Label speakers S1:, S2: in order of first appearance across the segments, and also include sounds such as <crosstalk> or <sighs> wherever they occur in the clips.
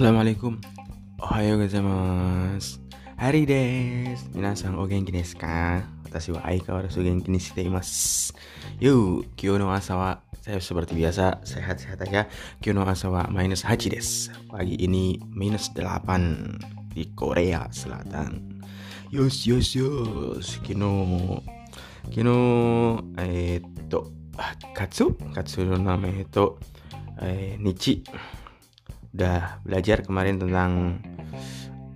S1: Assalamualaikum. Ohayo gozaimasu. Hari des Minasan o genki desu ka? Watashi wa aikawarazu genki ni shite imasu Yuk, kyo no asa wa Saya seperti biasa Sehat-sehat aja. Kyo no asa wa minus hachi des Pagi ini minus 8 Di Korea Selatan. Yos, yos, yos. Kino Kino Eto Katsu? Katsu no nama itu eh, Nichi udah belajar kemarin tentang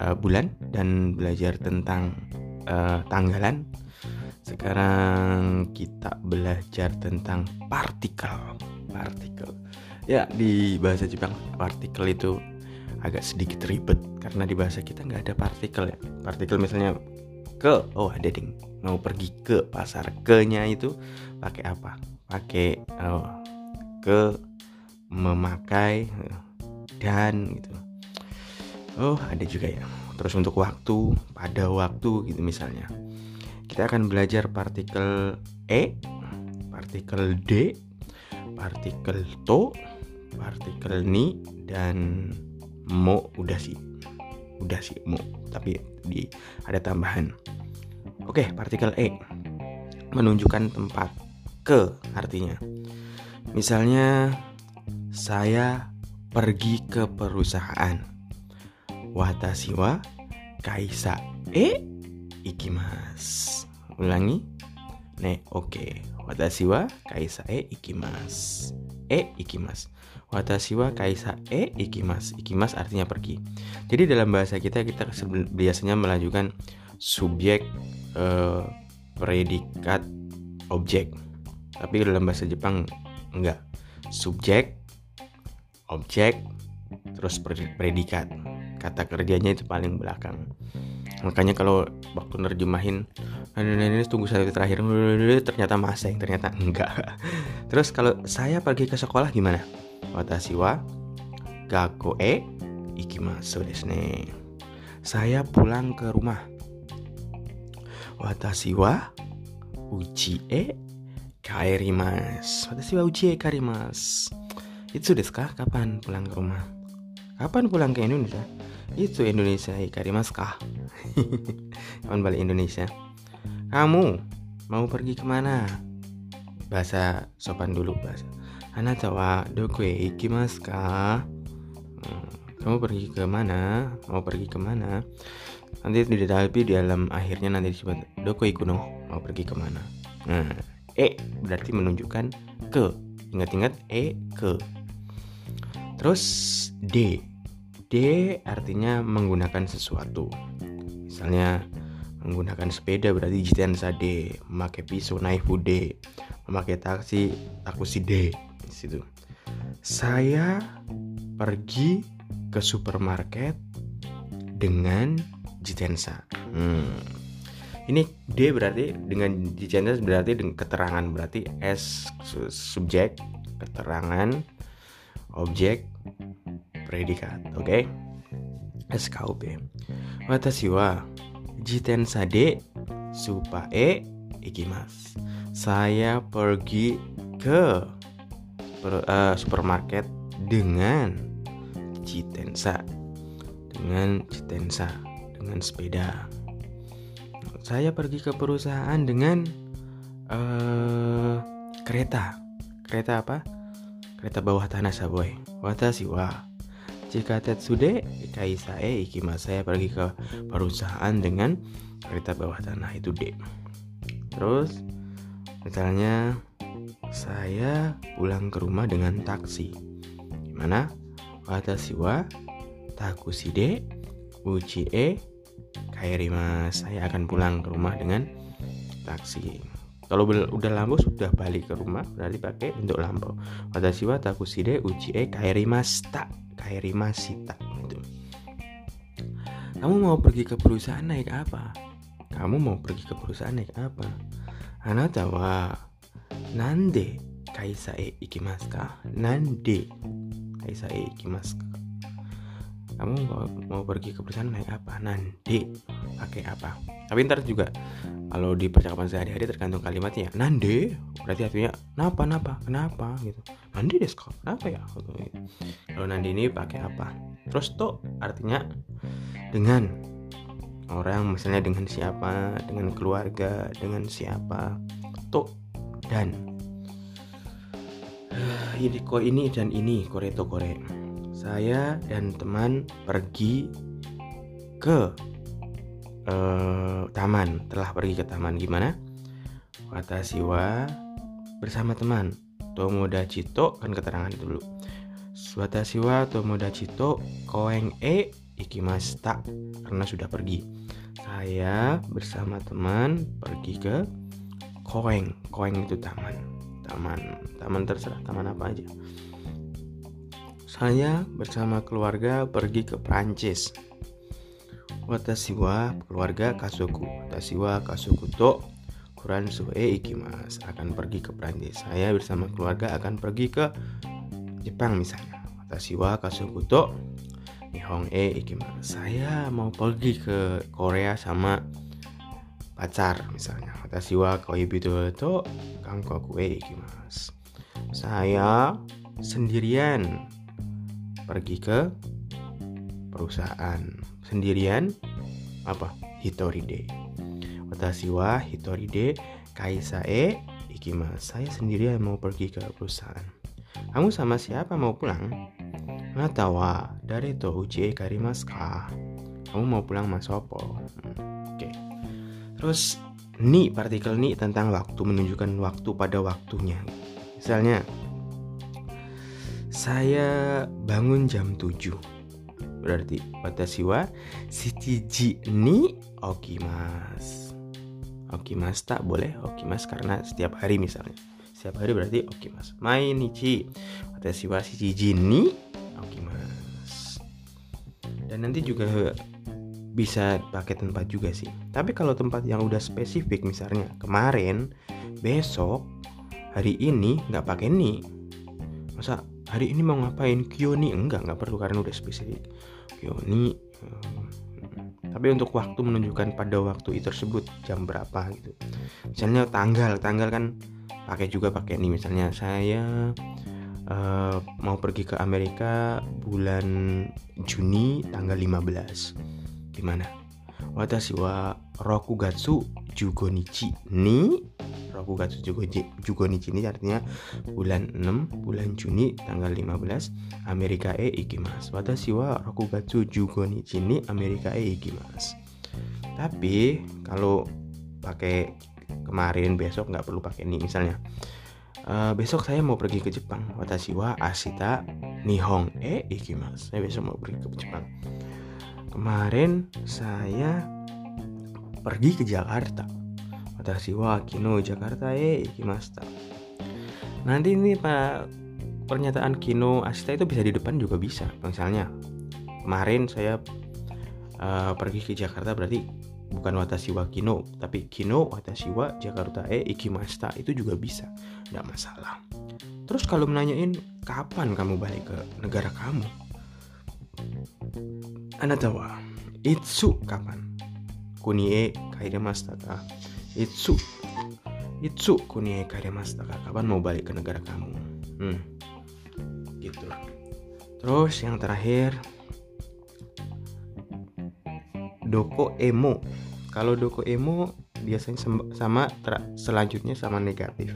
S1: uh, bulan dan belajar tentang uh, tanggalan. Sekarang kita belajar tentang partikel. Partikel. Ya di bahasa Jepang partikel itu agak sedikit ribet karena di bahasa kita nggak ada partikel ya. Partikel misalnya ke, oh ada ding. Mau pergi ke pasar ke-nya itu pakai apa? Pakai oh, ke memakai dan gitu oh ada juga ya. Terus untuk waktu pada waktu gitu misalnya. Kita akan belajar partikel e partikel d partikel to partikel ni dan mo udah sih. Udah sih mo tapi di ada tambahan. Oke partikel e menunjukkan tempat ke artinya. Misalnya saya pergi ke perusahaan. Watashi wa kaisa e ikimasu. Ulangi. Ne, oke. Watashi wa kaisa e ikimasu. E ikimasu. Watashi wa kaisa e ikimasu. Ikimasu artinya pergi. Jadi dalam bahasa kita kita biasanya melajukan subjek eh, predikat objek. Tapi dalam bahasa Jepang enggak. Subjek objek terus predikat. Kata kerjanya itu paling belakang. Makanya kalau waktu nerjemahin ini tunggu satu terakhir. Ternyata masing ternyata enggak. <laughs> Terus kalau saya pergi ke sekolah gimana? Watashi wa e ikimasu desu ne saya pulang ke rumah. Watashi wa uchi e kaerimasu watashi wa uchi e kaerimasu itu kah kapan pulang ke rumah? Kapan pulang ke Indonesia? Itu Indonesia ikarimas kah? <laughs> kapan balik Indonesia? Kamu mau pergi ke mana? Bahasa sopan dulu bahasa. Anak wa dokue ikimas kah? Hmm, kamu pergi ke mana? Mau pergi ke mana? Nanti di tapi di dalam akhirnya nanti disebut doko ikuno mau pergi ke mana? Nah, e berarti menunjukkan ke. Ingat-ingat e ke Terus D. D artinya menggunakan sesuatu. Misalnya menggunakan sepeda berarti jitensa D, memakai pisau naifu D, memakai taksi takusi D di situ. Saya pergi ke supermarket dengan jitensa. Hmm. Ini D berarti dengan jitensa berarti dengan keterangan berarti S subjek keterangan objek predikat oke? Okay? SKUP Watashi wa jitensa de supae ikimasu. Saya pergi ke per, uh, supermarket dengan jitensa dengan jitensa dengan sepeda. Saya pergi ke perusahaan dengan uh, kereta. Kereta apa kereta bawah tanah Saboy. Watashi wa jika Tetsude Kaisae Ikimasu saya pergi ke perusahaan dengan kereta bawah tanah itu D. Terus misalnya saya pulang ke rumah dengan taksi. Gimana? Watashi wa takuside uchi e kairimasu. Saya akan pulang ke rumah dengan taksi. Kalau udah lampu sudah balik ke rumah berarti pakai bentuk lampu. Watashi wa takuside uchi e kairimashita. Kairimashita gitu. Kamu mau pergi ke perusahaan naik apa? Kamu mau pergi ke perusahaan naik apa? Anata wa nande kaisa e ikimasu ka? Nande kaisa e ikimasu ka? Kamu mau, mau pergi ke perusahaan naik apa? Nande pakai apa? Tapi ntar juga kalau di percakapan sehari-hari tergantung kalimatnya nande berarti artinya kenapa kenapa kenapa gitu Nandi desu ka? Apa ya? Kalau Nandi ini pakai apa? Terus to artinya dengan orang misalnya dengan siapa, dengan keluarga, dengan siapa. To dan <sighs> ini kok ini dan ini kore to kore. Saya dan teman pergi ke uh, taman, telah pergi ke taman gimana? Kata Siwa bersama teman Tomodachi to kan keterangan dulu. Watashi wa tomodachi to koeng e ikimashita karena sudah pergi. Saya bersama teman pergi ke koeng. Koeng itu taman. Taman, taman terserah taman apa aja. Saya bersama keluarga pergi ke Prancis. Watashi wa keluarga Kasuku. Watashi wa Kasuku to Kuran Suhe Ikimas akan pergi ke Prancis. Saya bersama keluarga akan pergi ke Jepang misalnya. Watashi wa kasukuto Nihong e Ikimas. Saya mau pergi ke Korea sama pacar misalnya. Watashi wa koibito to Kangkoku e Ikimas. Saya sendirian pergi ke perusahaan sendirian apa hitoride Watashi wa hitoride kaisae ikimasu. Saya sendirian mau pergi ke perusahaan. Kamu sama siapa mau pulang? Nata wa dari to uchi karimasu ka? Kamu mau pulang mas opo? Hmm, Oke. Terus ni partikel ni tentang waktu menunjukkan waktu pada waktunya. Misalnya saya bangun jam 7 berarti watashi wa shichiji ni Oke mas tak boleh oke mas karena setiap hari misalnya. Setiap hari berarti oke mas mainichi. Watashi wa shichiji ni oke mas dan nanti juga bisa pakai tempat juga sih. Tapi kalau tempat yang udah spesifik misalnya kemarin besok hari ini nggak pakai ni. Masa hari ini mau ngapain? Kyoni enggak nggak perlu karena udah spesifik. Kyoni tapi untuk waktu menunjukkan pada waktu itu tersebut jam berapa gitu. Misalnya tanggal tanggal kan pakai juga pakai nih misalnya saya uh, mau pergi ke Amerika bulan Juni tanggal 15 gimana? Watashi wa rokugatsu jugonichi ni Rokugatsu Jugonichi ini artinya bulan 6 bulan Juni tanggal 15 Amerika e ikimasu watashi wa Rokugatsu Jugonichi ni Amerika e ikimasu tapi kalau pakai kemarin besok nggak perlu pakai ini misalnya. Uh, besok saya mau pergi ke Jepang. Watashi wa asita nihong e ikimasu saya besok mau pergi ke Jepang. Kemarin saya pergi ke Jakarta Watashi wa kino Jakarta e ikimasta. Nanti ini Pak pernyataan kino asita itu bisa di depan juga bisa. Misalnya kemarin saya uh, pergi ke Jakarta berarti bukan watashi wa kino tapi kino watashi wa Jakarta e ikimasta itu juga bisa. Tidak masalah. Terus kalau menanyain kapan kamu balik ke negara kamu? Anatawa, itsu kapan? Kunie kairemasta ka? Itsu. Itsu kunie karemasta Kapan mau balik ke negara kamu? Hmm. Gitu. Terus yang terakhir. Doko emo. Kalau doko emo biasanya sama selanjutnya sama negatif.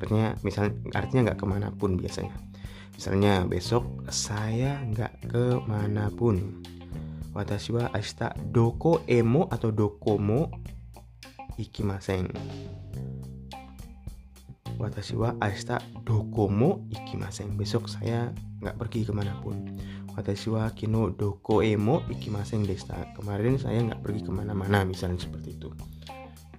S1: Artinya misalnya artinya nggak ke mana pun biasanya. Misalnya besok saya nggak ke mana pun watashi wa ashita doko emo atau dokomo ikimasen. Watashi wa ashita dokomo ikimasen. Besok saya nggak pergi ke mana pun. Watashi wa kino doko emo ikimasen desta. Kemarin saya nggak pergi ke mana-mana misalnya seperti itu.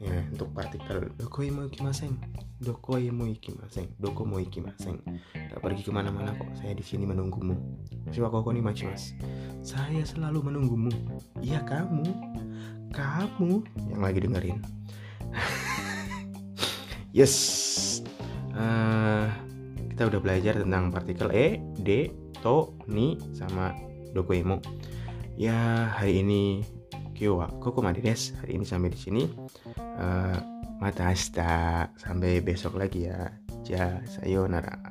S1: Ya untuk partikel doko emo ikimasen Doko emo ikimasen Doko mo ikimasen Gak pergi ke mana-mana kok. Saya di sini menunggumu. Siwa koko nih mas Saya selalu menunggumu. Iya kamu. Kamu yang lagi dengerin. <laughs> Yes. Uh, kita udah belajar tentang partikel e d to ni sama dokoemo ya hari ini kyo wa kokomade desu hari ini sampai di sini. Uh, mata hasta sampai besok lagi ya. Ja sayonara